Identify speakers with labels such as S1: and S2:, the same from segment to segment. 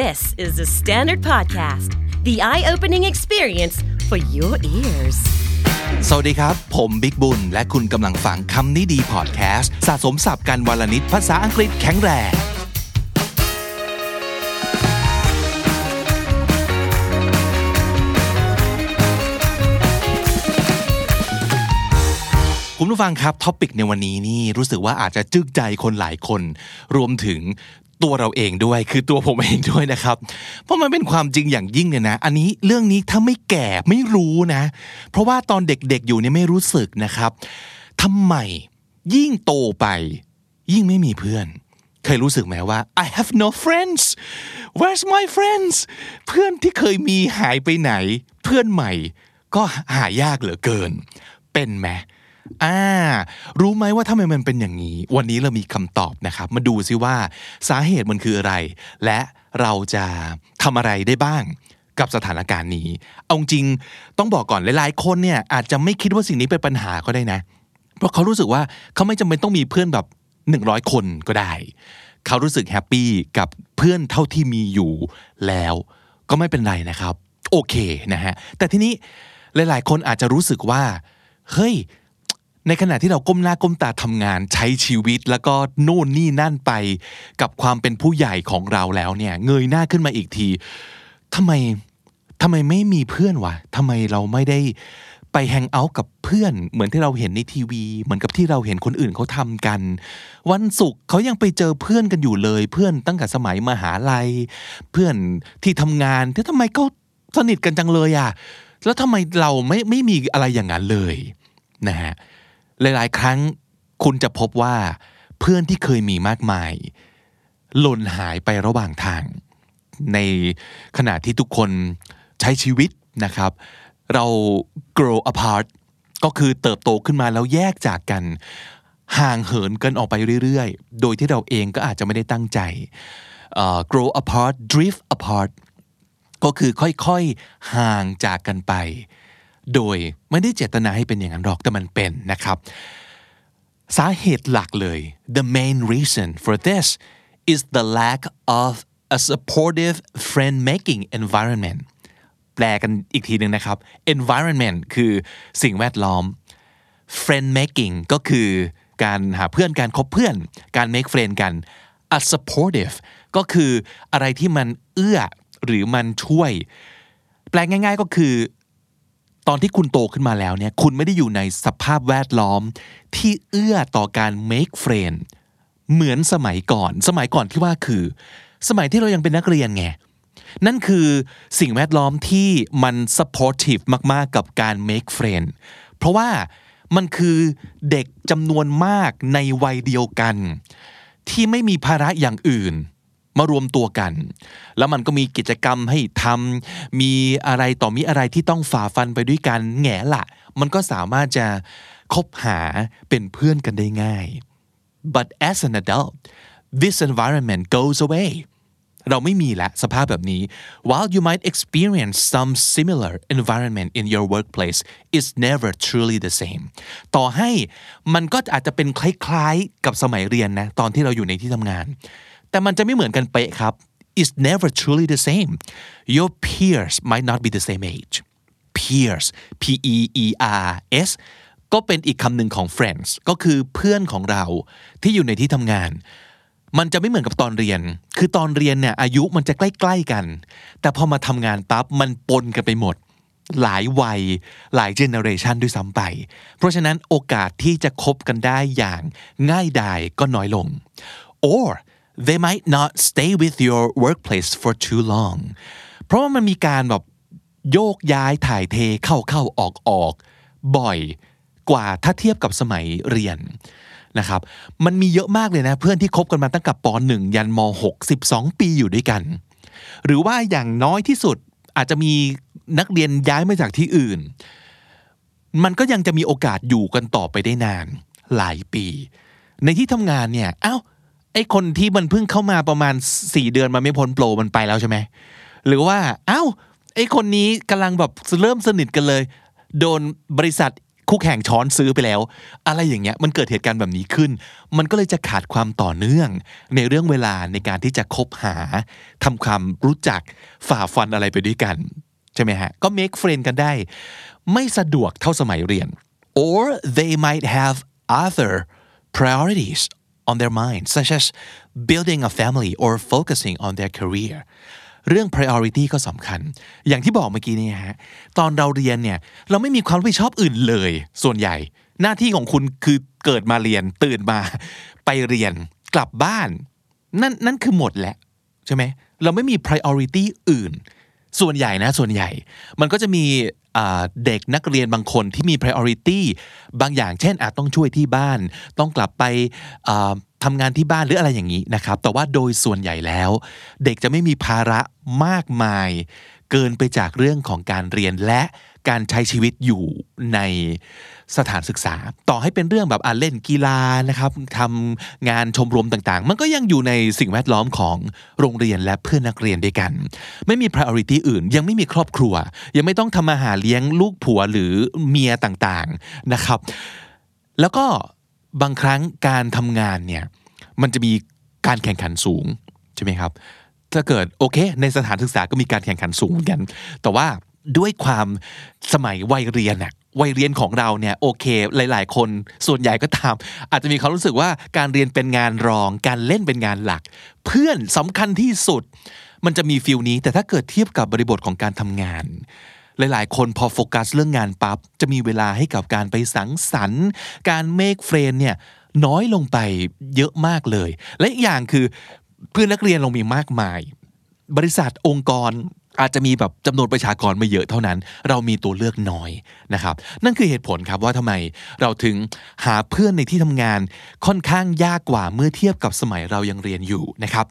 S1: This is the Standard Podcast, the eye opening experience for your ears.
S2: สวัสดีครับ ผมบิ๊กบุญ และคุณกำลังฟังคำนี้ดีพอดแคสต์ สะสมศัพท์กันวันละนิดภาษาอังกฤษแข็งแรงคุณผู้ฟังครับ topic ในวันนี้นี่รู้สึกว่าอาจจะจึกใจคนหลายคน รวมถึง ตัวเราเองด้วย คือตัวผมเองด้วยนะครับ เพราะมันเป็นความจริงอย่างยิ่งเนี่ยนะ อันนี้เรื่องนี้ถ้าไม่แก่ไม่รู้นะ เพราะว่าตอนเด็กๆอยู่เนี่ยไม่รู้สึกนะครับทำไมยิ่งโตไป ยิ่งไม่มีเพื่อน เคยรู้สึกไหมว่า I have no friends where's my friends เพื่อนที่เคยมีหายไปไหน เพื่อนใหม่ ก็หายากเหลือเกิน เป็นไหม อ่า รู้ไหมว่าทำไมมันเป็นอย่างนี้ วันนี้เรามีคำตอบนะครับ มาดูซิว่าสาเหตุมันคืออะไร และเราจะทำอะไรได้บ้างกับสถานการณ์นี้ เอาจริงต้องบอกก่อนหลายๆ คนเนี่ยอาจจะไม่คิดว่าสิ่งนี้เป็นปัญหาก็ได้นะ เพราะเขารู้สึกว่าเขาไม่จำเป็นต้องมีเพื่อนแบบหนึ่งร้อยคนก็ได้ เขารู้สึกแฮปปี้กับเพื่อนเท่าที่มีอยู่แล้วก็ไม่เป็นไรนะครับ โอเคนะฮะแต่ทีนี้หลาย ๆ คนอาจจะรู้สึกว่าเฮ้ย ในขณะที่เราก้มหน้าก้มตาทำงานใช้ชีวิตแล้วก็โน่นนี่นั่นไปกับความเป็นผู้ใหญ่ของเราแล้วเนี่ยเงยหน้าขึ้นมาอีกทีทำไมทำไมไม่มีเพื่อนวะทำไมเราไม่ได้ไปแฮงเอาท์กับเพื่อน เหมือนที่เราเห็นในทีวี เหมือนกับที่เราเห็นคนอื่นเขาทำกัน วันศุกร์เขายังไปเจอเพื่อนกันอยู่เลย เพื่อนตั้งแต่สมัยมหาลัย เพื่อนที่ทำงานที่ทำไมเขาสนิทกันจังเลยอะแล้วทำไมเราไม่ไม่มีอะไรอย่างนั้นเลยนะฮะ หลายๆ ครั้งคุณจะพบว่าเพื่อนที่เคยมีมากมาย หล่นหายไประหว่างทาง ในขณะที่ทุกคนใช้ชีวิตนะครับ เรา grow apart ก็คือเติบโตขึ้นมาแล้วแยกจากกันห่างเหินกันออกไปเรื่อยๆ โดยที่เราเองก็อาจจะไม่ได้ตั้งใจเอ่อ grow apart drift apart ก็คือค่อยๆ ห่างจากกันไป โดยไม่ได้เจตนาให้เป็นอย่างนั้นหรอกแต่มันเป็นนะครับ สาเหตุหลักเลย the main reason for this is the lack of a supportive friend making environment แปลกันอีกทีหนึ่งนะครับ environment คือสิ่งแวดล้อม friend making ก็คือการหาเพื่อนการคบเพื่อน การ make friend กัน a supportive ก็คืออะไรที่มันเอื้อหรือมันช่วย แปลง่าย ๆก็คือ ตอนที่คุณโตขึ้นมาแล้วเนี่ยคุณไม่ได้อยู่ในสภาพแวดล้อม ที่เอื้อต่อการ make friend เหมือนสมัยก่อน สมัยก่อนที่ว่าคือ สมัยที่เรายังเป็นนักเรียนไงนั่นคือสิ่งแวดล้อมที่มัน supportive มาก ๆ กับการ make friend เพราะว่ามันคือเด็กจำนวนมากในวัยเดียวกัน ที่ไม่มีภาระอย่างอื่น มารวมตัวกัน แล้วมันก็มีกิจกรรมให้ทำมีอะไรต่อมีอะไรที่ต้องฝ่าฟันไปด้วยกันแง่ละมันก็สามารถจะคบหาเป็นเพื่อนกันได้ง่าย but as an adult this environment goes away เราไม่มีละสภาพแบบนี้ while you might experience some similar environment in your workplace it's never truly the same ต่อให้มันก็อาจจะเป็นคล้ายๆ กับสมัยเรียนนะ ตอนที่เราอยู่ในที่ทำงาน แต่มันจะไม่เหมือนกันเป๊ะครับ it's never truly the same your peers might not be the same age peers p e e r s ก็เป็นอีกคำหนึ่งของ friends ก็คือเพื่อนของเราที่อยู่ในที่ทำงาน มันจะไม่เหมือนกับตอนเรียน คือตอนเรียนเนี่ยอายุมันจะใกล้ๆกัน แต่พอมาทำงานปั๊บมันปนกันไปหมด หลายวัย หลายเจเนอเรชันด้วยซ้ำไป เพราะฉะนั้นโอกาสที่จะคบกันได้อย่างง่ายดายก็น้อยลง or they might not stay with your workplace for too long เพราะว่ามันมีการแบบโยกย้ายถ่ายเทเข้าเข้าออกออกบ่อยกว่าถ้าเทียบกับสมัยเรียนนะครับ มันมีเยอะมากเลยนะ เพื่อนที่คบกันมาตั้งแต่ป .1 ยันม .6 12 ปีอยู่ด้วยกัน หรือว่าอย่างน้อยที่สุดอาจจะมีนักเรียนย้ายมาจากที่อื่น มันก็ยังจะมีโอกาสอยู่กันต่อไปได้นานหลายปี ในที่ทำงานเนี่ยเอ้า ไอคนที่มันเพิ่งเข้ามาประมาณ 4 เดือนมันไม่พ้นโปรมันไปแล้วใช่ไหมหรือว่าอ้าวไอคนนี้กำลังแบบเริ่มสนิทกันเลย โดนบริษัทคู่แข่งช้อนซื้อไปแล้ว อะไรอย่างเงี้ยมันเกิดเหตุการณ์แบบนี้ขึ้น มันก็เลยจะขาดความต่อเนื่อง ในเรื่องเวลาในการที่จะคบหาทำความรู้จักฝ่าฟันอะไรไปด้วยกันใช่ไหมฮะก็ make friend กันได้ ไม่สะดวกเท่าสมัยเรียน or they might have other priorities on their mind such as building a family or focusing on their career เรื่อง priority ก็สำคัญ อย่างที่บอกเมื่อกี้นี่ฮะ ตอนเราเรียนเนี่ย เราไม่มีความรับผิดชอบอื่นเลย ส่วนใหญ่ หน้าที่ของคุณคือเกิดมาเรียน ตื่นมา ไปเรียน กลับบ้าน นั่นนั่นคือหมดแหละ ใช่ไหม เราไม่มี priority อื่น ส่วนใหญ่นะส่วนใหญ่ มันก็จะมีเด็กนักเรียนบางคนที่มี priority บางอย่างเช่นอาจต้องช่วยที่บ้าน ต้องกลับไปทำงานที่บ้านหรืออะไรอย่างนี้นะครับ แต่ว่าโดยส่วนใหญ่แล้ว เด็กจะไม่มีภาระมากมาย เกินไปจากเรื่องของการเรียนและ การใช้ชีวิตอยู่ในสถานศึกษา ต่อให้เป็นเรื่องแบบอ่าเล่นกีฬานะครับทำงานชมรมต่างๆ มันก็ยังอยู่ในสิ่งแวดล้อมของโรงเรียนและเพื่อนนักเรียนด้วยกัน ไม่มี priority อื่น ยังไม่มีครอบครัว ยังไม่ต้องทำมาหาเลี้ยงลูกผัวหรือเมียต่างๆนะครับ แล้วก็บางครั้งการทำงานเนี่ยมันจะมีการแข่งขันสูงใช่ไหมครับถ้าเกิดโอเค ในสถานศึกษาก็มีการแข่งขันสูงเหมือนกัน แต่ว่า ด้วยความสมัยวัยเรียนน่ะวัยเรียนของเราเนี่ยโอเค หลาย ๆ คนส่วนใหญ่ก็ตาม อาจจะมีความรู้สึกว่าการเรียนเป็นงานรอง การเล่นเป็นงานหลัก เพื่อนสำคัญที่สุด มันจะมีฟิลนี้ แต่ถ้าเกิดเทียบกับบริบทของการทำงาน หลาย ๆ คนพอโฟกัสเรื่องงานปุ๊บจะมีเวลาให้กับการไปสังสรรค์ การ make friend เนี่ยน้อยลงไปเยอะมากเลย และอีกอย่างคือเพื่อนนักเรียนเรามีมากมาย บริษัทองค์กร อาจจะมีแบบจำนวนประชากรไม่เยอะเท่านั้น เรามีตัวเลือกน้อยนะครับ นั่นคือเหตุผลครับว่าทำไมเราถึงหาเพื่อนในที่ทำงานค่อนข้างยากกว่าเมื่อเทียบกับสมัยเรายังเรียนอยู่นะครับ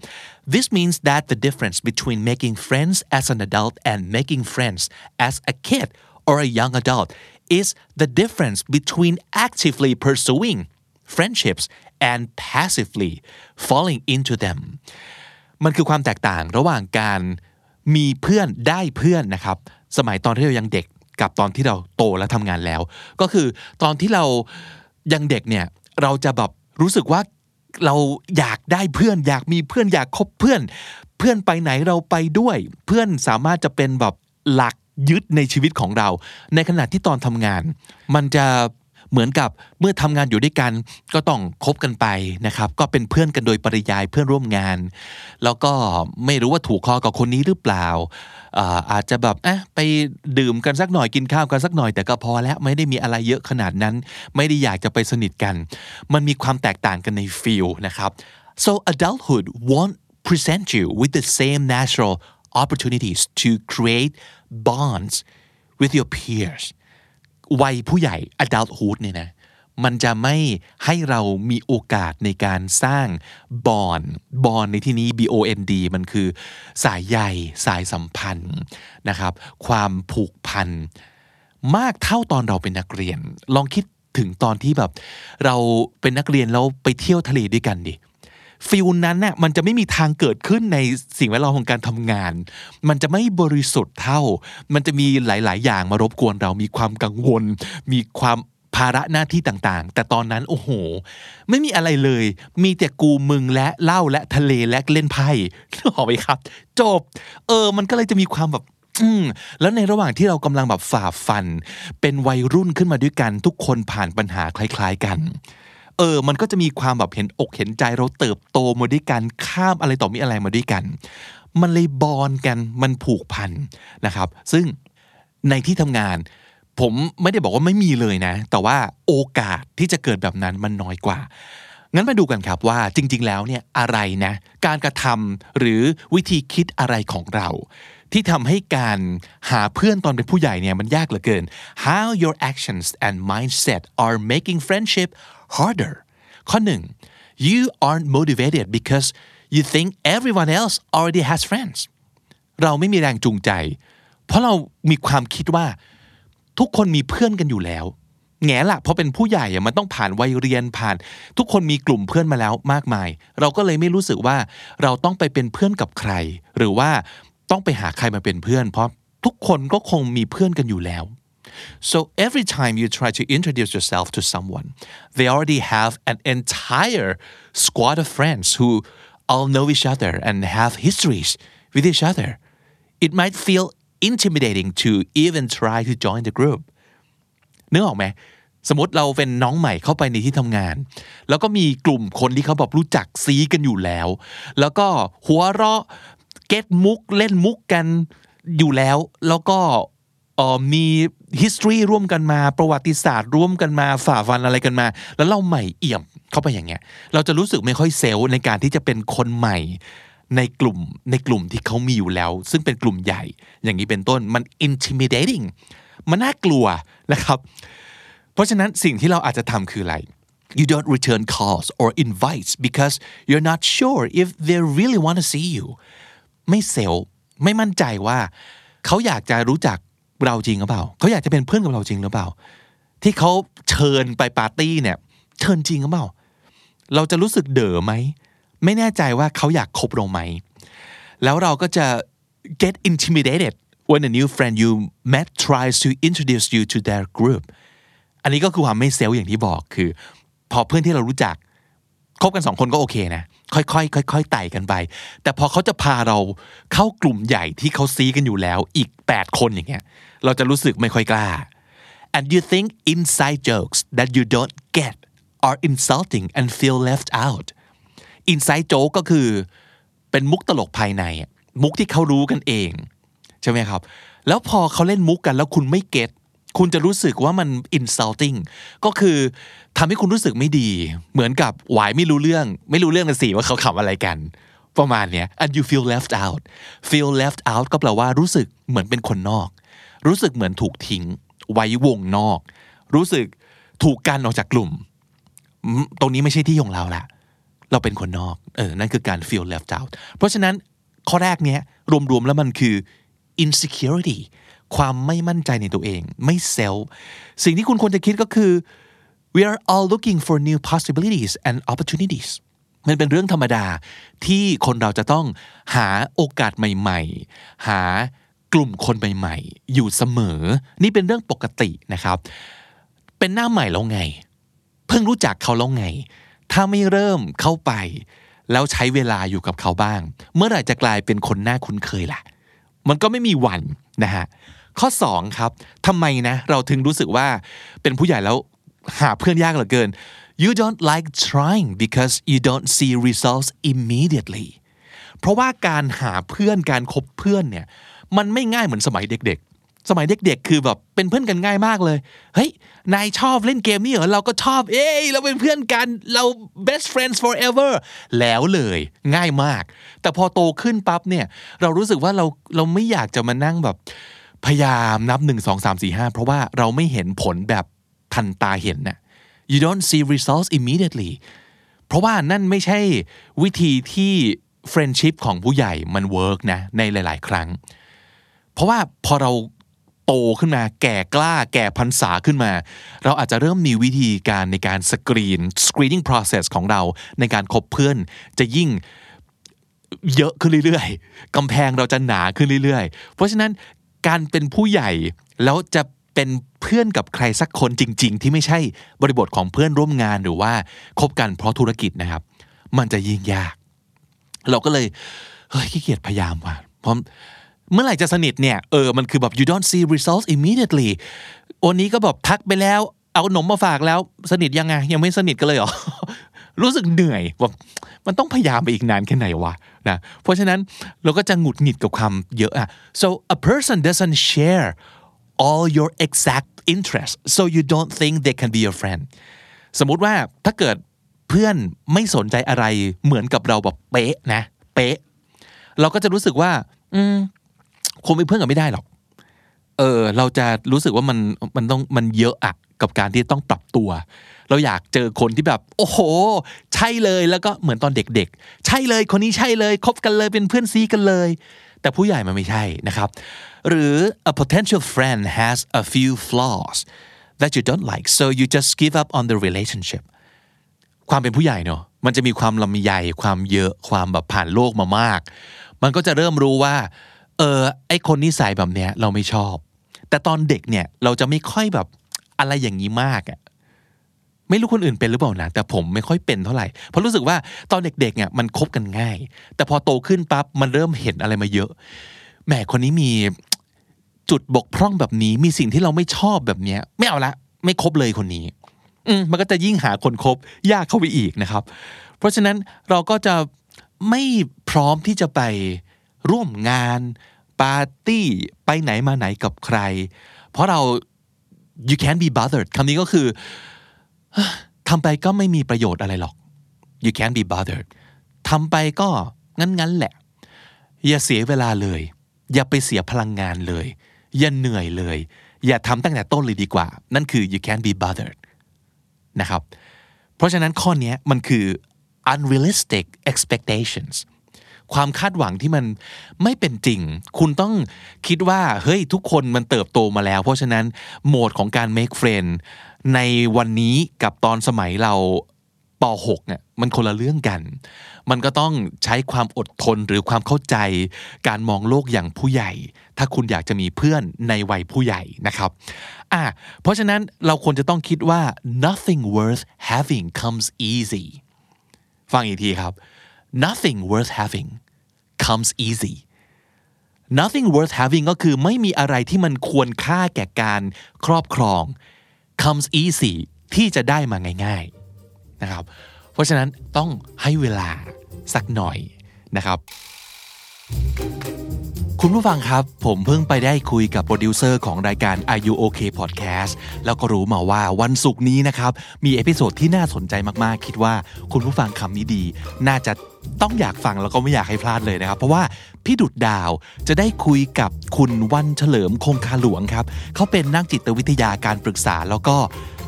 S2: This means that the difference between making friends as an adult and making friends as a kid or a young adult is the difference between actively pursuing friendships and passively falling into them มันคือความแตกต่างระหว่างการ มีเพื่อนได้เพื่อนนะครับ สมัยตอนที่เรายังเด็กกับตอนที่เราโตและทำงานแล้ว ก็คือตอนที่เรายังเด็กเนี่ยเราจะแบบรู้สึกว่าเราอยากได้เพื่อน อยากมีเพื่อนอยากคบเพื่อน เพื่อนไปไหนเราไปด้วย เพื่อนสามารถจะเป็นแบบหลักยึดในชีวิตของเรา ในขณะที่ตอนทำงาน มันจะ เหมือนกับเมื่อทำงานอยู่ด้วยกันก็ต้องคบกันไปนะครับ ก็เป็นเพื่อนกันโดยปริยายเพื่อนร่วมงาน แล้วก็ไม่รู้ว่าถูกคอกับคนนี้หรือเปล่า อาจจะแบบอะไปดื่มกันสักหน่อยกินข้าวกันสักหน่อยแต่ก็พอแล้วไม่ได้มีอะไรเยอะขนาดนั้น ไม่ได้อยากจะไปสนิทกัน มันมีความแตกต่างกันในฟิลนะครับ so adulthood won't present you with the same natural opportunities to create bonds with your peers วัยผู้ใหญ่ adulthood เนี่ยนะมันจะไม่ให้เรามีโอกาสในการสร้างบอนบอนในที่นี้ B O N D มันคือ สายใยสายสัมพันธ์นะครับ ความผูกพันมากเท่าตอนเราเป็นนักเรียน ลองคิดถึงตอนที่แบบ เราเป็นนักเรียนแล้วไปเที่ยวทะเลด้วยกันดิ ฟิลนั้นน่ะมันจะไม่มีทางเกิดขึ้นในสิ่งแวดล้อมของการทำงาน มันจะไม่บริสุทธิ์เท่า มันจะมีหลาย ๆ อย่างมารบกวนเรา มีความกังวล มีความภาระหน้าที่ต่างๆ แต่ตอนนั้นโอ้โห ไม่มีอะไรเลย มีแต่กูมึงและเหล้าและทะเลและเล่นไพ่หอไหมครับ จบ เออ มันก็เลยจะมีความแบบอืมแล้วในระหว่างที่เรากำลังแบบฝ่าฟัน เป็นวัยรุ่นขึ้นมาด้วยกันทุกคนผ่านปัญหาคล้าย ๆ กัน เออ มันก็จะมีความแบบเห็นอกเห็นใจเราเติบโตมาด้วยกันข้ามอะไรต่อมีอะไรมาด้วยกัน มันเลยบอนกันมันผูกพันนะครับ ซึ่งในที่ทำงาน ผมไม่ได้บอกว่าไม่มีเลยนะ แต่ว่าโอกาสที่จะเกิดแบบนั้นมันน้อยกว่างั้นมาดูกันครับว่าจริง ๆ แล้วเนี่ยอะไรนะการกระทำหรือวิธีคิดอะไรของเรา ที่ทำให้การหาเพื่อนตอนเป็นผู้ใหญ่เนี่ยมันยากเหลือเกิน how your actions and mindset are making friendship harder ข้อหนึ่ง you aren't motivated because you think everyone else already has friends เราไม่มีแรงจูงใจ เพราะเรามีความคิดว่า ทุกคนมีเพื่อนกันอยู่แล้วแง่ละเพราะเป็นผู้ใหญ่มันต้องผ่านวัยเรียนผ่าน ทุกคนมีกลุ่มเพื่อนมาแล้วมากมาย เราก็เลยไม่รู้สึกว่าเราต้องไปเป็นเพื่อนกับใคร หรือว่าต้องไปหาใครมาเป็นเพื่อน เพราะทุกคนก็คงมีเพื่อนกันอยู่แล้ว so every time you try to introduce yourself to someone they already have an entire squad of friends who all know each other and have histories with each other it might feel intimidating to even try to join the group นึกออกไหมสมมติเราเป็นน้องใหม่เข้าไปในที่ทำงาน แล้วก็มีกลุ่มคนที่เขาแบบรู้จักซีกันอยู่แล้ว แล้วก็หัวเราะเก็ตมุกเล่นมุกกันอยู่แล้ว แล้วก็เอ่อมี history ร่วมกันมาประวัติศาสตร์ร่วมกันมาฝ่าฟันอะไรกันมา แล้วเราใหม่เอี่ยมเข้าไปอย่างเงี้ย เราจะรู้สึกไม่ค่อยเซลล์ในการที่จะเป็นคนใหม่ในกลุ่มในกลุ่มที่เขามีอยู่แล้ว ซึ่งเป็นกลุ่มใหญ่ อย่างนี้เป็นต้นมัน intimidating มันน่ากลัวนะครับ เพราะฉะนั้นสิ่งที่เราอาจจะทำคืออะไร you don't return calls or invites because you're not sure if they really want to see you ไม่เซลไม่มั่นใจว่า เขาอยากจะรู้จัก เราจริงหรือเปล่าเขาอยากจะเป็นเพื่อนกับเราจริงหรือเปล่า ที่เขาเชิญไปปาร์ตี้เนี่ย เชิญจริงหรือเปล่า เราจะรู้สึกเด๋อไหมไม่แน่ใจว่าเขาอยากคบเราไหม แล้วเราก็จะ get intimidated when a new friend you met tries to introduce you to their group อันนี้ก็คือความไม่เซลล์อย่างที่บอกคือ พอเพื่อนที่เรารู้จักคบกันสองคนก็โอเคนะ ค่อยๆค่อยๆไต่กันไป แต่พอเขาจะพาเราเข้ากลุ่มใหญ่ที่เขาซีกันอยู่แล้วอีก 8 คนอย่างเงี้ย เราจะรู้สึกไม่ค่อยกล้า and you think inside jokes that you don't get are insulting and feel left out inside joke ก็คือเป็นมุกตลกภายใน มุกที่เขารู้กันเอง ใช่ไหมครับ แล้วพอเขาเล่นมุกกันแล้วคุณไม่เก็ตคุณจะรู้สึกว่ามัน insulting ก็คือทำให้คุณรู้สึกไม่ดี เหมือนกับหวายไม่รู้เรื่อง ไม่รู้เรื่องกันสิว่าเขาขำอะไรกัน ประมาณเนี้ย and you feel left out feel left out ก็แปลว่ารู้สึกเหมือนเป็นคนนอก รู้สึกเหมือนถูกทิ้ง ไว้วงนอก รู้สึกถูกกันออกจากกลุ่ม ตรงนี้ไม่ใช่ที่ของเราละเราเป็นคนนอก เออ นั่นคือการ feel left out เพราะฉะนั้นข้อแรกเนี้ยรวมๆแล้วมันคือ insecurity ความไม่มั่นใจในตัวเอง ไม่เซลสิ่งที่คุณควรจะคิดก็คือ we are all looking for new possibilities and opportunities มันเป็นเรื่องธรรมดาที่คนเราจะต้องหาโอกาสใหม่ ๆ หา กลุ่มคนใหม่ๆ อยู่เสมอ นี่เป็นเรื่องปกตินะครับ เป็นหน้าใหม่แล้วไง เพิ่งรู้จักเขาแล้วไง ถ้าไม่เริ่มเข้าไป แล้วใช้เวลาอยู่กับเขาบ้าง เมื่อไหร่จะกลายเป็นคนหน้าคุ้นเคยล่ะ มันก็ไม่มีวันนะฮะข้อ 2 ครับทำไมนะ เราถึงรู้สึกว่าเป็นผู้ใหญ่แล้วหาเพื่อนยากเหลือเกิน you don't like trying because you don't see results immediately เพราะว่าการหาเพื่อนการคบเพื่อนเนี่ย มันไม่ง่ายเหมือนสมัยเด็กๆ สมัยเด็กๆ คือแบบเป็นเพื่อนกันง่ายมากเลย เฮ้ย นายชอบเล่นเกมนี่เหรอ เราก็ชอบ เอ้ย เราเป็นเพื่อนกัน เรา best friends forever แล้วเลย ง่ายมาก แต่พอโตขึ้นปั๊บเนี่ย เรารู้สึกว่าเรา เราไม่อยากจะมานั่งแบบ พยายามนับหนึ่งสองสามสี่ห้าเพราะว่าเราไม่เห็นผลแบบทันตาเห็นน่ะ you don't see results immediately เพราะว่านั่นไม่ใช่วิธีที่ friendship ของผู้ใหญ่มัน work นะในหลาย ๆ ครั้ง เพราะว่าพอเราโตขึ้นมาแก่กล้าแก่พรรษาขึ้นมา เราอาจจะเริ่มมีวิธีการในการ screen screening process ของเราในการคบเพื่อนจะยิ่งเยอะขึ้นเรื่อยๆกำแพงเราจะหนาขึ้นเรื่อยๆ เพราะฉะนั้นการเป็นผู้ใหญ่ แล้วจะเป็นเพื่อนกับใครสักคนจริง ๆ ที่ไม่ใช่บริบทของเพื่อนร่วมงานหรือว่าคบกันเพราะธุรกิจนะครับ มันจะยิ่งยาก เราก็เลยเฮ้ยขี้เกียจพยายามว่ะเพราะ เมื่อไหร่จะสนิทเนี่ยเออมันคือแบบ you don't see results immediately วันนี้ก็แบบทักไปแล้ว เอาขนมมาฝากแล้วสนิทยังไง ยังไม่สนิทกันเลยเหรอ รู้สึกเหนื่อยแบบมันต้องพยายามไปอีกนานแค่ไหนวะนะเพราะฉะนั้นเราก็จะหงุดหงิดกับความเยอะอะ so a person doesn't share all your exact interests so you don't think they can be your friend สมมุติว่าถ้าเกิดเพื่อนไม่สนใจอะไรเหมือนกับเราแบบเป๊ะนะ เป๊ะ เราก็จะรู้สึกว่า อืม คงเป็นเพื่อนกันไม่ได้หรอก เออ เราจะรู้สึกว่ามันมันต้องมันเยอะอะกับการที่ต้องปรับตัว เราอยากเจอคนที่แบบ โอ้โห ใช่เลยแล้วก็เหมือนตอนเด็กๆ ใช่เลยคนนี้ใช่เลยคบกันเลยเป็นเพื่อนซีกันเลย แต่ผู้ใหญ่มันไม่ใช่นะครับ หรือ a potential friend has a few flaws that you don't like so you just give up on the relationship ความเป็นผู้ใหญ่เนอะมันจะมีความลำใหญ่ความเยอะความแบบผ่านโลกมามาก มันก็จะเริ่มรู้ว่า เออไอคนนิสัยแบบเนี้ยเราไม่ชอบ แต่ตอนเด็กเนี่ยเราจะไม่ค่อยแบบอะไรอย่างนี้มากอะไม่รู้คนอื่นเป็นหรือเปล่านะแต่ผมไม่ค่อยเป็นเท่าไหร่เพราะรู้สึกว่าตอนเด็กๆเนี่ยมันคบกันง่าย แต่พอโตขึ้นปั๊บมันเริ่มเห็นอะไรมาเยอะแหมคนนี้มีจุดบกพร่องแบบนี้มีสิ่งที่เราไม่ชอบแบบเนี้ย ไม่เอาละ ไม่คบเลยคนนี้ อืมมันก็จะยิ่งหาคนคบยากเข้าไปอีกนะครับ เพราะฉะนั้นเราก็จะไม่พร้อมที่จะไป ร่วมงาน ปาร์ตี้ ไปไหนมาไหนกับใคร เพราะเรา you can't be bothered คำนี้ก็คือทำไปก็ไม่มีประโยชน์อะไรหรอก you can't be bothered ทำไปก็งั้นๆแหละ อย่าเสียเวลาเลย อย่าไปเสียพลังงานเลย อย่าเหนื่อยเลย อย่าทำตั้งแต่ต้นเลยดีกว่า นั่นคือ you can't be bothered นะครับ เพราะฉะนั้นข้อนี้มันคือ unrealistic expectations ความคาดหวังที่มันไม่เป็นจริง คุณต้องคิดว่าเฮ้ยทุกคนมันเติบโตมาแล้ว เพราะฉะนั้นโหมดของการ make friend ในวันนี้กับตอนสมัยเราป .6 เนี่ยมันคนละเรื่องกัน มันก็ต้องใช้ความอดทนหรือความเข้าใจ การมองโลกอย่างผู้ใหญ่ ถ้าคุณอยากจะมีเพื่อนในวัยผู้ใหญ่นะครับอะเพราะฉะนั้นเราควรจะต้องคิดว่า nothing worth having comes easy ฟังอีกทีครับ nothing worth having comes easy nothing worth having ก็คือไม่มีอะไรที่มันควรค่าแก่การครอบครอง comes easy ที่จะได้มาง่ายๆนะครับ เพราะฉะนั้นต้องให้เวลาสักหน่อยนะครับ คุณผู้ฟังครับ ผมเพิ่งไปได้คุยกับโปรดิวเซอร์ของรายการ Are You OK Podcast แล้วก็รู้มาว่าวันศุกร์นี้นะครับ มี episode ที่น่าสนใจมากๆ คิดว่าคุณผู้ฟังคำนี้ดี น่าจะต้องอยากฟังแล้วก็ไม่อยากให้พลาดเลยนะครับ เพราะว่าพี่ดุดดาวจะได้คุยกับคุณวันเฉลิมคงคาหลวงครับเขาเป็นนักจิตวิทยาการปรึกษาแล้วก็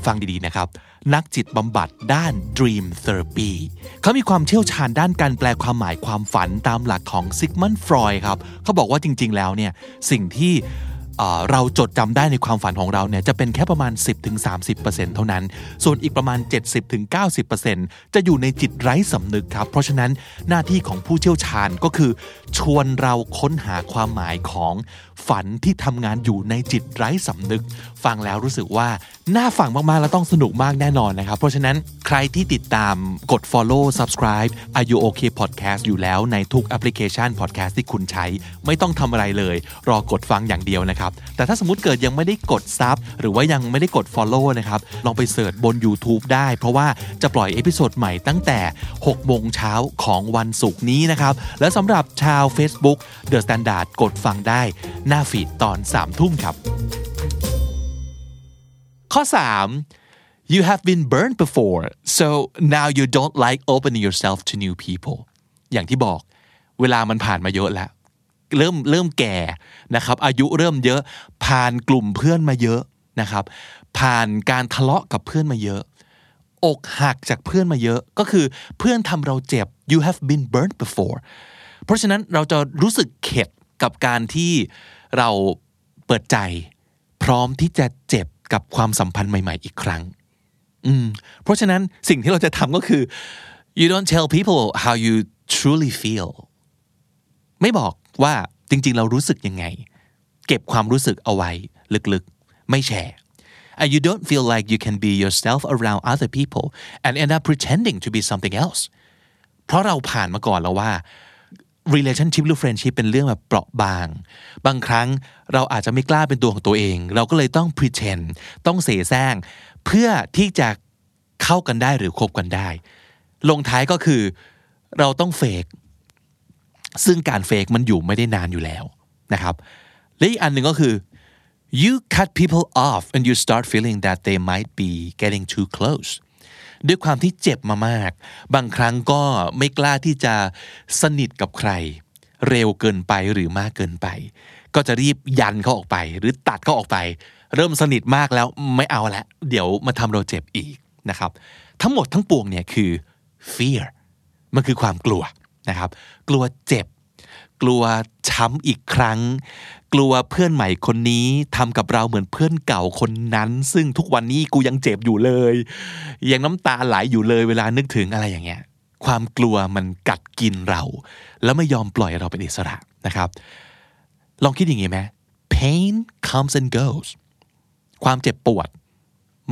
S2: ฟังดีๆนะครับ นักจิตบำบัดด้าน Dream Therapy เขามีความเชี่ยวชาญด้านการแปลความหมายความฝันตามหลักของซิกมันฟรอยครับ เขาบอกว่าจริงๆแล้วเนี่ยสิ่งที่ เราจดจำได้ในความฝันของเราเนี่ยจะเป็นแค่ประมาณ 10-30%เท่านั้น ส่วนอีกประมาณ 70-90%จะอยู่ในจิตไร้สำนึกครับ เพราะฉะนั้นหน้าที่ของผู้เชี่ยวชาญก็คือ ชวนเราค้นหาความหมายของฝันที่ทำงานอยู่ในจิตไร้สำนึก ฟังแล้วรู้สึกว่าน่าฟังมากๆ แล้วต้องสนุกมากแน่นอนนะครับ เพราะฉะนั้นใครที่ติดตามกด follow subscribe Are You OK Podcast อยู่แล้วในทุกแอปพลิเคชัน podcast ที่คุณใช้ ไม่ต้องทำอะไรเลย รอกดฟังอย่างเดียวนะครับแต่ถ้าสมมติเกิดยังไม่ได้กด sub หรือว่ายังไม่ได้กด follow นะครับ ลองไป search บน YouTube ได้ เพราะว่าจะปล่อย episode ใหม่ตั้งแต่6โมงเช้าของวันศุกร์นี้นะครับ และสำหรับชาว Facebook The Standard กดฟังได้ หน้า feed ตอน3ทุ่มครับ ข้อ 3 you have been burned before so now you don't like opening yourself to new people อย่างที่บอก เวลามันผ่านมาเยอะแล้ว เริ่มเริ่มแก่นะครับ อายุเริ่มเยอะ ผ่านกลุ่มเพื่อนมาเยอะนะครับ ผ่านการทะเลาะกับเพื่อนมาเยอะ อกหักจากเพื่อนมาเยอะ ก็คือเพื่อนทำเราเจ็บ you have been burned before เพราะฉะนั้นเราจะรู้สึกเข็ดกับการที่เราเปิดใจ พร้อมที่จะเจ็บกับความสัมพันธ์ใหม่ๆอีกครั้งอืมเพราะฉะนั้นสิ่งที่เราจะทำก็คือ you don't tell people how you truly feel ไม่บอก ว่าจริง ๆ เรารู้สึกยังไง เก็บความรู้สึกเอาไว้ลึกๆ ไม่แชร์ and you don't feel like you can be yourself around other people and end up pretending to be something else เพราะเราผ่านมาก่อนแล้วว่า relationship หรือ friendship เป็นเรื่องแบบเปราะบาง บางครั้งเราอาจจะไม่กล้าเป็นตัวของตัวเอง เราก็เลยต้อง pretend ต้องเสแสร้ง เพื่อที่จะเข้ากันได้หรือคบกันได้ ลงท้ายก็คือ เราต้องเฟก ซึ่งการเฟกมันอยู่ไม่ได้นานอยู่แล้วนะครับและอีกอันหนึ่งก็คือ you cut people off and you start feeling that they might be getting too close ด้วยความที่เจ็บมามาก บางครั้งก็ไม่กล้าที่จะสนิทกับใคร เร็วเกินไปหรือมากเกินไป ก็จะรีบยันเขาออกไป หรือตัดเขาออกไป เริ่มสนิทมากแล้วไม่เอาละ เดี๋ยวมาทำเราเจ็บอีกนะครับ ทั้งหมดทั้งปวงเนี่ยคือ fear มันคือความกลัว นะครับ กลัวเจ็บ กลัวช้ำอีกครั้ง กลัวเพื่อนใหม่คนนี้ทำกับเราเหมือนเพื่อนเก่าคนนั้น ซึ่งทุกวันนี้กูยังเจ็บอยู่เลย ยังน้ำตาไหลอยู่เลยเวลานึกถึงอะไรอย่างเงี้ย ความกลัวมันกัดกินเรา แล้วไม่ยอมปล่อยเราเป็นอิสระนะครับ ลองคิดอย่างงี้ไหม pain comes and goes ความเจ็บปวด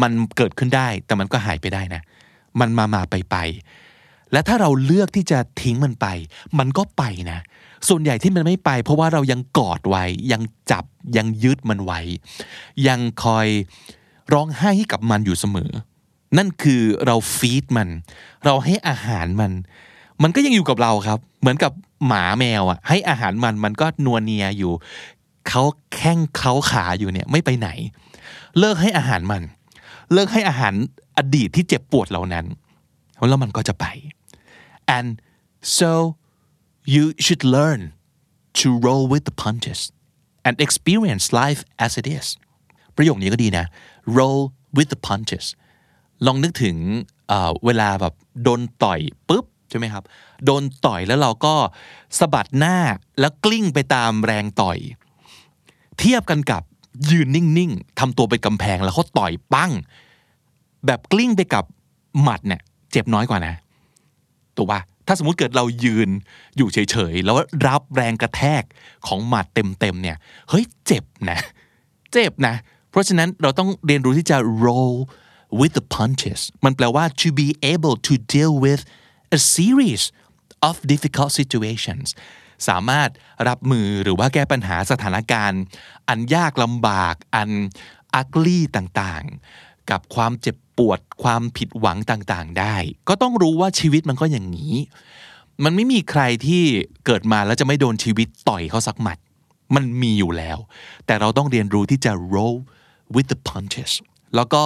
S2: มันเกิดขึ้นได้แต่มันก็หายไปได้นะ มันมามาไปไป และถ้าเราเลือกที่จะทิ้งมันไป มันก็ไปนะ ส่วนใหญ่ที่มันไม่ไป เพราะว่าเรายังกอดไว้ ยังจับยังยึดมันไว้ ยังคอยร้องไห้ให้กับมันอยู่เสมอ นั่นคือเราฟีดมัน เราให้อาหารมัน มันก็ยังอยู่กับเราครับ เหมือนกับหมาแมวอะ ให้อาหารมันมันก็นัวเนียอยู่เขาแข้งเขาขาอยู่เนี่ยไม่ไปไหน เลิกให้อาหารมัน เลิกให้อาหารอดีตที่เจ็บปวดเหล่านั้นแล้วมันก็จะไป and so you should learn to roll with the punches and experience life as it is ประโยคนี้ก็ดีนะ roll with the punches ลองนึกถึงเเวลาแบบโดนต่อยปุ๊บใช่ไหมครับ โดนต่อยแล้วเราก็สะบัดหน้าแล้วกลิ้งไปตามแรงต่อย เทียบกันกับยืนนิ่งๆทำตัวเป็นกำแพงแล้วเขาต่อยปั้ง แบบกลิ้งไปกับหมัดเนี่ยเจ็บน้อยกว่านะ ตัวว่าถ้าสมมติเกิดเรายืนอยู่เฉยๆ แล้วรับแรงกระแทกของหมัดเต็มๆเนี่ยเฮ้ยเจ็บนะ เจ็บนะ เพราะฉะนั้นเราต้องเรียนรู้ที่จะ roll with the punches มันแปลว่า to be able to deal with a series of difficult situations สามารถรับมือหรือว่าแก้ปัญหาสถานการณ์ อันยากลำบากอันอักลี่ต่างๆ กับความเจ็บปวดความผิดหวังต่างๆ ได้ ก็ต้องรู้ว่าชีวิตมันก็อย่างนี้ มันไม่มีใครที่เกิดมาแล้วจะไม่โดนชีวิตต่อยเขาสักหมัด มันมีอยู่แล้ว แต่เราต้องเรียนรู้ที่จะ roll with the punches แล้วก็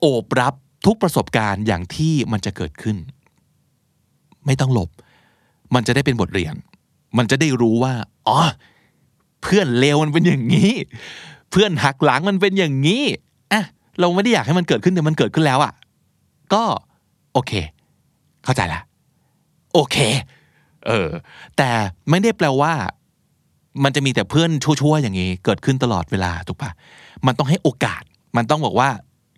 S2: โอบรับทุกประสบการณ์อย่างที่มันจะเกิดขึ้น ไม่ต้องหลบ มันจะได้เป็นบทเรียน มันจะได้รู้ว่า อ๋อ เพื่อนเลวมันเป็นอย่างนี้ เพื่อนหักหลังมันเป็นอย่างนี้ เราไม่ได้อยากให้มันเกิดขึ้นแต่มันเกิดขึ้นแล้วอะ ก็โอเค เข้าใจละโอเค เออ แต่ไม่ได้แปลว่า มันจะมีแต่เพื่อนชั่วๆอย่างนี้ เกิดขึ้นตลอดเวลาถูกปะมันต้องให้โอกาส มันต้องบอกว่า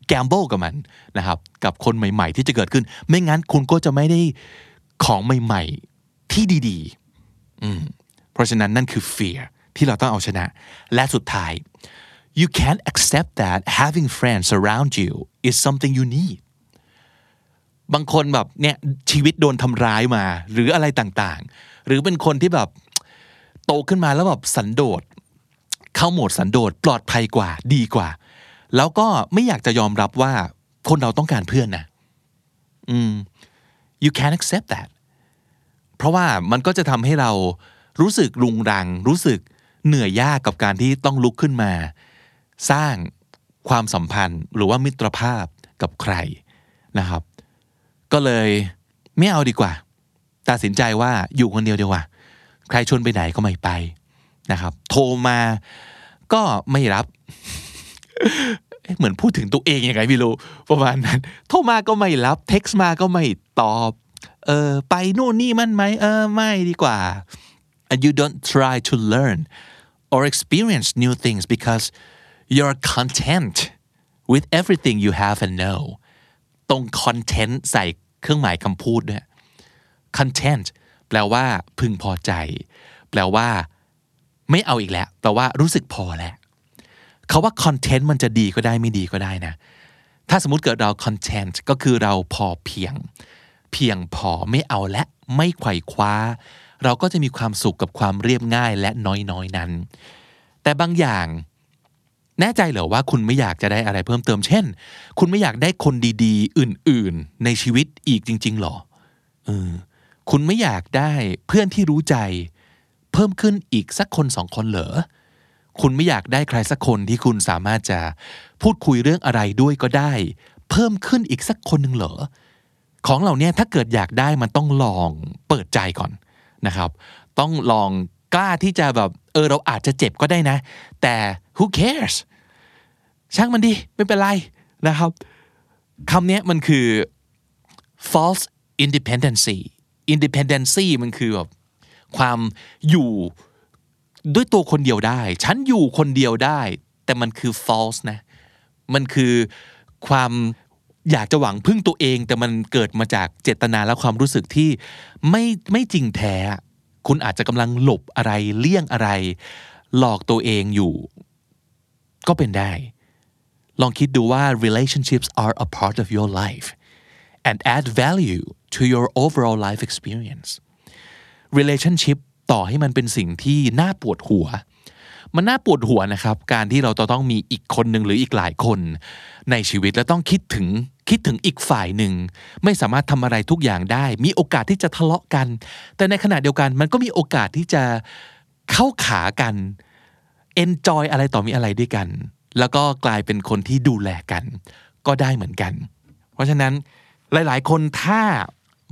S2: แกมเบิลกับมันนะครับ กับคนใหม่ๆ ที่จะเกิดขึ้น ไม่งั้นคุณก็จะไม่ได้ของใหม่ๆ ที่ดีๆ อืม เพราะฉะนั้นนั่นคือ fear ที่เราต้องเอาชนะ และสุดท้าย you can't accept that having friends around you is something you need บางคนแบบเนี่ยชีวิตโดนทำร้ายมา หรืออะไรต่างๆ หรือเป็นคนที่แบบโตขึ้นมาแล้วแบบสันโดษ เข้าโหมดสันโดษปลอดภัยกว่าดีกว่า แล้วก็ไม่อยากจะยอมรับว่าคนเราต้องการเพื่อนนะอืม you can't accept that เพราะว่ามันก็จะทำให้เรารู้สึกรุงรัง รู้สึกเหนื่อยยากกับการที่ต้องลุกขึ้นมา สร้างความสัมพันธ์หรือว่ามิตรภาพกับใครนะครับ ก็เลยไม่เอาดีกว่า ตัดสินใจว่าอยู่คนเดียวดีกว่า ใครชวนไปไหนก็ไม่ไปนะครับ โทรมาก็ไม่รับเหมือนพูดถึงตัวเองยังไงไม่รู้ประมาณนั้น โทรมาก็ไม่รับเท็กซ์มาก็ไม่ตอบ เออไปโน่นนี่มันไหมเออไม่ดีกว่า and you don't try to learn or experience new things because you're content with everything you have and know ตรง content ใส่เครื่องหมายคำพูดด้วย content แปลว่า พึงพอใจ แปลว่า ไม่เอาอีกแล้ว แปลว่ารู้สึกพอแล้วเขาว่า content มันจะดีก็ได้ไม่ดีก็ได้นะ ถ้าสมมติเกิดเรา content ก็คือเราพอเพียง เพียงพอไม่เอาและไม่ไขว่คว้า เราก็จะมีความสุขกับความเรียบง่ายและน้อยๆนั้น แต่บางอย่าง แน่ใจเหรอว่าคุณไม่อยากจะได้อะไรเพิ่มเติมเช่น คุณไม่อยากได้คนดีๆ อื่นๆ ในชีวิตอีกจริง ๆหรอเออคุณไม่อยากได้เพื่อนที่รู้ใจ เพิ่มขึ้นอีกสักคนสองคนเหรอคุณไม่อยากได้ใครสักคนที่คุณสามารถจะพูดคุยเรื่องอะไรด้วยก็ได้ เพิ่มขึ้นอีกสักคนหนึ่งเหรอของเหล่านี้ถ้าเกิดอยากได้มันต้องลองเปิดใจก่อนนะครับ ต้องลอง กล้าที่จะแบบเออเราอาจจะเจ็บก็ได้นะ แต่ who cares ช่างมันดีไม่เป็นไรนะครับคำนี้มันคือ false independency independency มันคือแบบความอยู่ด้วยตัวคนเดียวได้ ฉันอยู่คนเดียวได้ แต่มันคือ false นะ มันคือความอยากจะหวังพึ่งตัวเอง แต่มันเกิดมาจากเจตนาและความรู้สึกที่ไม่ไม่จริงแท้ คุณอาจจะกำลังหลบอะไรเลี่ยงอะไร หลอกตัวเองอยู่ ก็เป็นได้ ลองคิดดูว่า relationships are a part of your life and add value to your overall life experience relationship ต่อให้มันเป็นสิ่งที่น่าปวดหัว มันน่าปวดหัวนะครับ การที่เราจะต้องมีอีกคนหนึ่งหรืออีกหลายคน ในชีวิตแล้วต้องคิดถึงคิดถึงอีกฝ่ายหนึ่ง ไม่สามารถทำอะไรทุกอย่างได้ มีโอกาสที่จะทะเลาะกัน แต่ในขณะเดียวกันมันก็มีโอกาสที่จะเข้าขากัน enjoy อะไรต่อมีอะไรด้วยกัน แล้วก็กลายเป็นคนที่ดูแลกัน ก็ได้เหมือนกัน เพราะฉะนั้นหลาย ๆ คนถ้า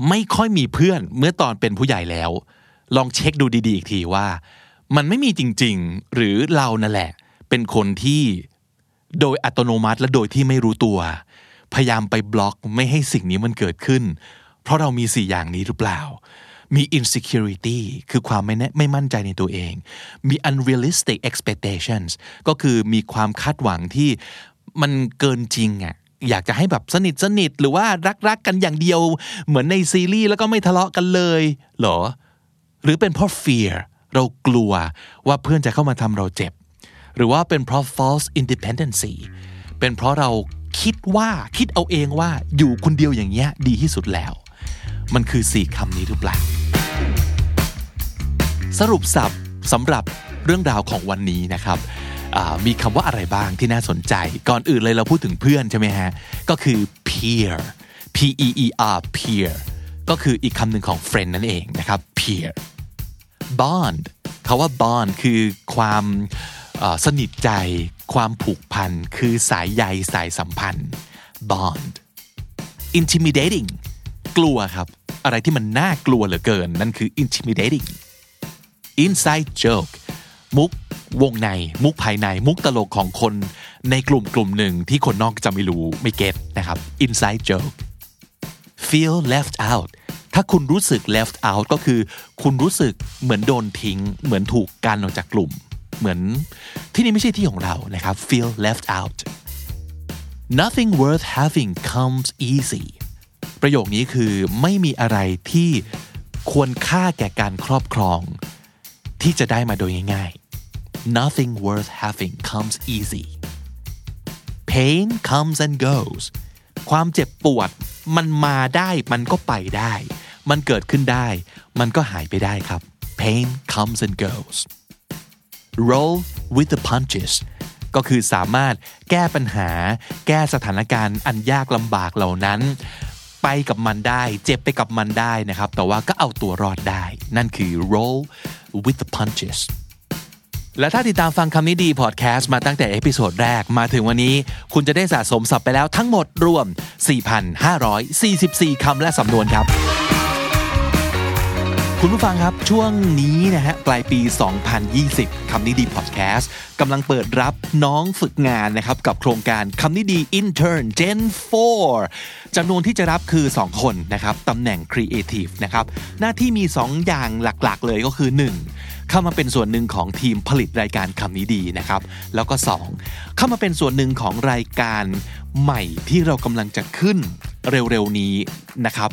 S2: ไม่ค่อยมีเพื่อนเมื่อตอนเป็นผู้ใหญ่แล้ว ลองเช็คดูดี ๆ อีกทีว่า มันไม่มีจริง ๆ หรือเรานั่นแหละ เป็นคนที่โดยอัตโนมัติและโดยที่ไม่รู้ตัว พยายามไปบล็อกไม่ให้สิ่งนี้มันเกิดขึ้น เพราะเรามีสี่อย่างนี้หรือเปล่า มี insecurity คือความไม่แน่ไม่มั่นใจในตัวเอง มี unrealistic expectations ก็คือมีความคาดหวังที่มันเกินจริงอะ่ะอยากจะให้แบบสนิทสนิทหรือว่ารักรักกันอย่างเดียว เหมือนในซีรีส์แล้วก็ไม่ทะเลาะกันเลย เหรอ หรือเป็นเพราะ fear เรากลัวว่าเพื่อนจะเข้ามาทำเราเจ็บ หรือว่าเป็นเพราะ false independency เป็นเพราะเราคิดว่าคิดเอาเองว่าอยู่คนเดียวอย่างเงี้ยดีที่สุดแล้ว มันคือสี่คำนี้หรือเปล่า สรุปสับสำหรับเรื่องราวของวันนี้นะครับมีคำว่าอะไรบ้างที่น่าสนใจ ก่อนอื่นเลยเราพูดถึงเพื่อนใช่ไหมฮะ ก็คือ peer p e e r peer ก็คืออีกคำหนึ่งของ friend นั่นเองนะครับ peer bond คาว่า bond คือความสนิทใจ ความผูกพัน คือสายใยสายสัมพันธ์ bond intimidating กลัวครับ อะไรที่มันน่ากลัวเหลือเกิน นั่นคือ intimidating inside joke มุกวงใน มุกภายใน มุกตลกของคนในกลุ่มกลุ่มหนึ่งที่คนนอกจะไม่รู้ไม่เก็ตนะครับ inside joke feel left out ถ้าคุณรู้สึก left out ก็คือ คุณรู้สึกเหมือนโดนทิ้ง เหมือนถูกกันออกจากกลุ่ม เหมือนที่นี่ไม่ใช่ที่ของเรานะครับ feel left out nothing worth having comes easy ประโยคนี้คือไม่มีอะไรที่ควรค่าแก่การครอบครอง ที่จะได้มาโดยง่ายๆ nothing worth having comes easy pain comes and goes ความเจ็บปวดมันมาได้มันก็ไปได้ มันเกิดขึ้นได้ มันก็หายไปได้ครับ pain comes and goes roll with the punches ก็คือสามารถแก้ปัญหา แก้สถานการณ์อันยากลำบากเหล่านั้น ไปกับมันได้ เจ็บไปกับมันได้นะครับ แต่ว่าก็เอาตัวรอดได้ นั่นคือ roll with the punches และถ้าติดตามฟังคำนี้ดีพอดแคสต์มาตั้งแต่ episode แรกมาถึงวันนี้ คุณจะได้สะสมศัพท์ไปแล้วทั้งหมดรวม 4,544 คำและสำนวนครับ คุณผู้ฟังครับช่วงนี้นะฮะปลายปี 2020 คำนี้ดีพอดแคสต์กำลังเปิดรับน้องฝึกงานนะครับ กับโครงการคำนี้ดี Intern Gen 4จำนวนที่จะรับคือ 2 คนนะครับตำแหน่ง Creative นะครับหน้าที่มี 2 อย่างหลักๆ เลยก็คือ 1. เข้ามาเป็นส่วนหนึ่งของทีมผลิตรายการคำนี้ดีนะครับ แล้วก็ 2. เข้ามาเป็นส่วนหนึ่งของรายการใหม่ที่เรากำลังจะขึ้นเร็วๆนี้นะครับ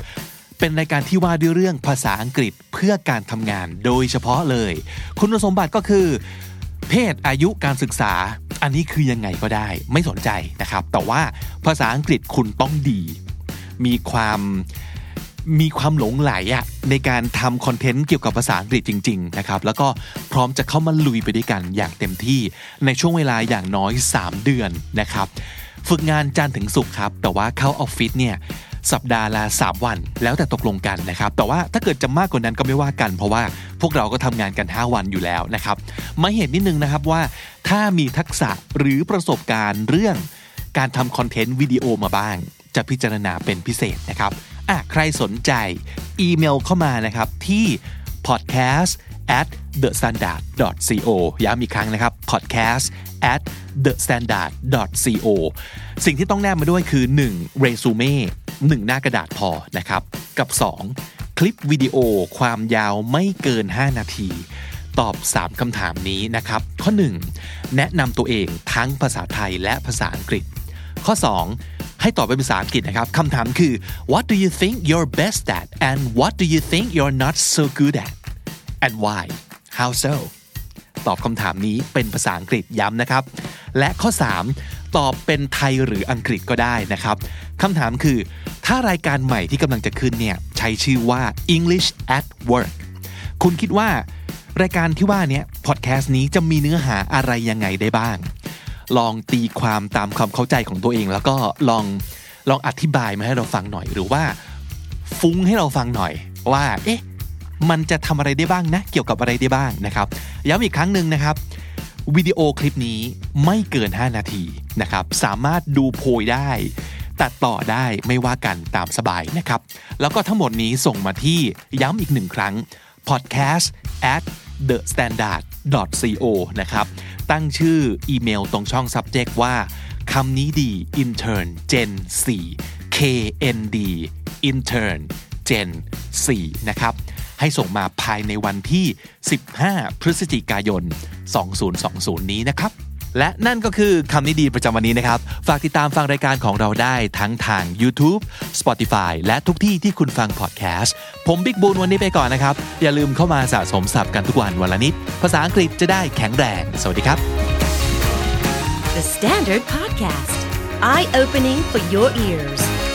S2: เป็นรายการที่ว่าด้วยเรื่องภาษาอังกฤษเพื่อการทำงานโดยเฉพาะเลย คุณสมบัติก็คือ เพศอายุการศึกษา อันนี้คือยังไงก็ได้ ไม่สนใจนะครับ แต่ว่าภาษาอังกฤษคุณต้องดี มีความ มีความหลงไหลอะในการทำคอนเทนต์เกี่ยวกับภาษาอังกฤษจริงๆนะครับแล้วก็พร้อมจะเข้ามาลุยไปด้วยกันอย่างเต็มที่ในช่วงเวลาอย่างน้อย 3 เดือนนะครับฝึกงานจันทร์ถึงศุกร์ครับ แต่ว่าเข้าออฟฟิศเนี่ยสัปดาห์ละ3วัน แล้วแต่ตกลงกันนะครับ แต่ว่าถ้าเกิดจะมากกว่านั้นก็ไม่ว่ากัน เพราะว่าพวกเราก็ทำงานกัน 5 วันอยู่แล้วนะครับ มาเห็นนิดนึงนะครับว่า ถ้ามีทักษะหรือประสบการณ์เรื่อง การทำคอนเทนต์วิดีโอมาบ้าง จะพิจารณาเป็นพิเศษนะครับ อะใครสนใจอีเมลเข้ามานะครับที่ podcast at the standard co ย้ำอีกครั้งนะครับ podcast at the standard co สิ่งที่ต้องแนบมาด้วยคือ 1. เรซูเม่1หน้ากระดาษพอนะครับ กับ 2. คลิปวิดีโอความยาวไม่เกิน 5 นาที ตอบ 3คำถามนี้นะครับ ข้อ 1. แนะนำตัวเองทั้งภาษาไทยและภาษาอังกฤษ ข้อ 2. ให้ตอบเป็นภาษาอังกฤษนะครับคำถามคือ what do you think you're best at and what do you think you're not so good at and why how so ตอบคำถามนี้เป็นภาษาอังกฤษย้ำนะครับ และข้อ 3 ตอบเป็นไทยหรืออังกฤษก็ได้นะครับคำถามคือ ถ้ารายการใหม่ที่กำลังจะขึ้นเนี่ยใช้ชื่อว่า English at Work คุณคิดว่ารายการที่ว่านี้พอดแคสต์นี้จะมีเนื้อหาอะไรยังไงได้บ้าง ลองตีความตามความเข้าใจของตัวเอง แล้วก็ลองลองอธิบายมาให้เราฟังหน่อย หรือว่า ฟุ้งให้เราฟังหน่อยว่า เอ๊ะ มันจะทำอะไรได้บ้างนะ เกี่ยวกับอะไรได้บ้างนะครับ ย้ำอีกครั้งหนึ่งนะครับวิดีโอคลิปนี้ไม่เกิน 5 นาทีนะครับ สามารถดูโพยได้ ตัดต่อได้ไม่ว่ากันตามสบายนะครับ แล้วก็ทั้งหมดนี้ส่งมาที่ย้ำอีกหนึ่งครั้ง podcast at the standard co นะครับ ตั้งชื่ออีเมลตรงช่อง subject ว่าคำนี้ดี intern gen 4 knd intern gen 4นะครับ ให้ส่งมาภายในวันที่ 15 พฤศจิกายน 2020 นี้นะครับ และนั่นก็คือคำนิดีประจำวันนี้นะครับ ฝากติดตามฟังรายการของเราได้ทั้งทาง YouTube Spotify และทุกที่ที่คุณฟังพอดแคสต์ ผมบิ๊กบูลวันนี้ไปก่อนนะครับ อย่าลืมเข้ามาสะสมศัพท์กันทุกวันวันละนิด ภาษาอังกฤษจะได้แข็งแรง สวัสดีครับ
S1: The Standard Podcast, eye opening for your ears.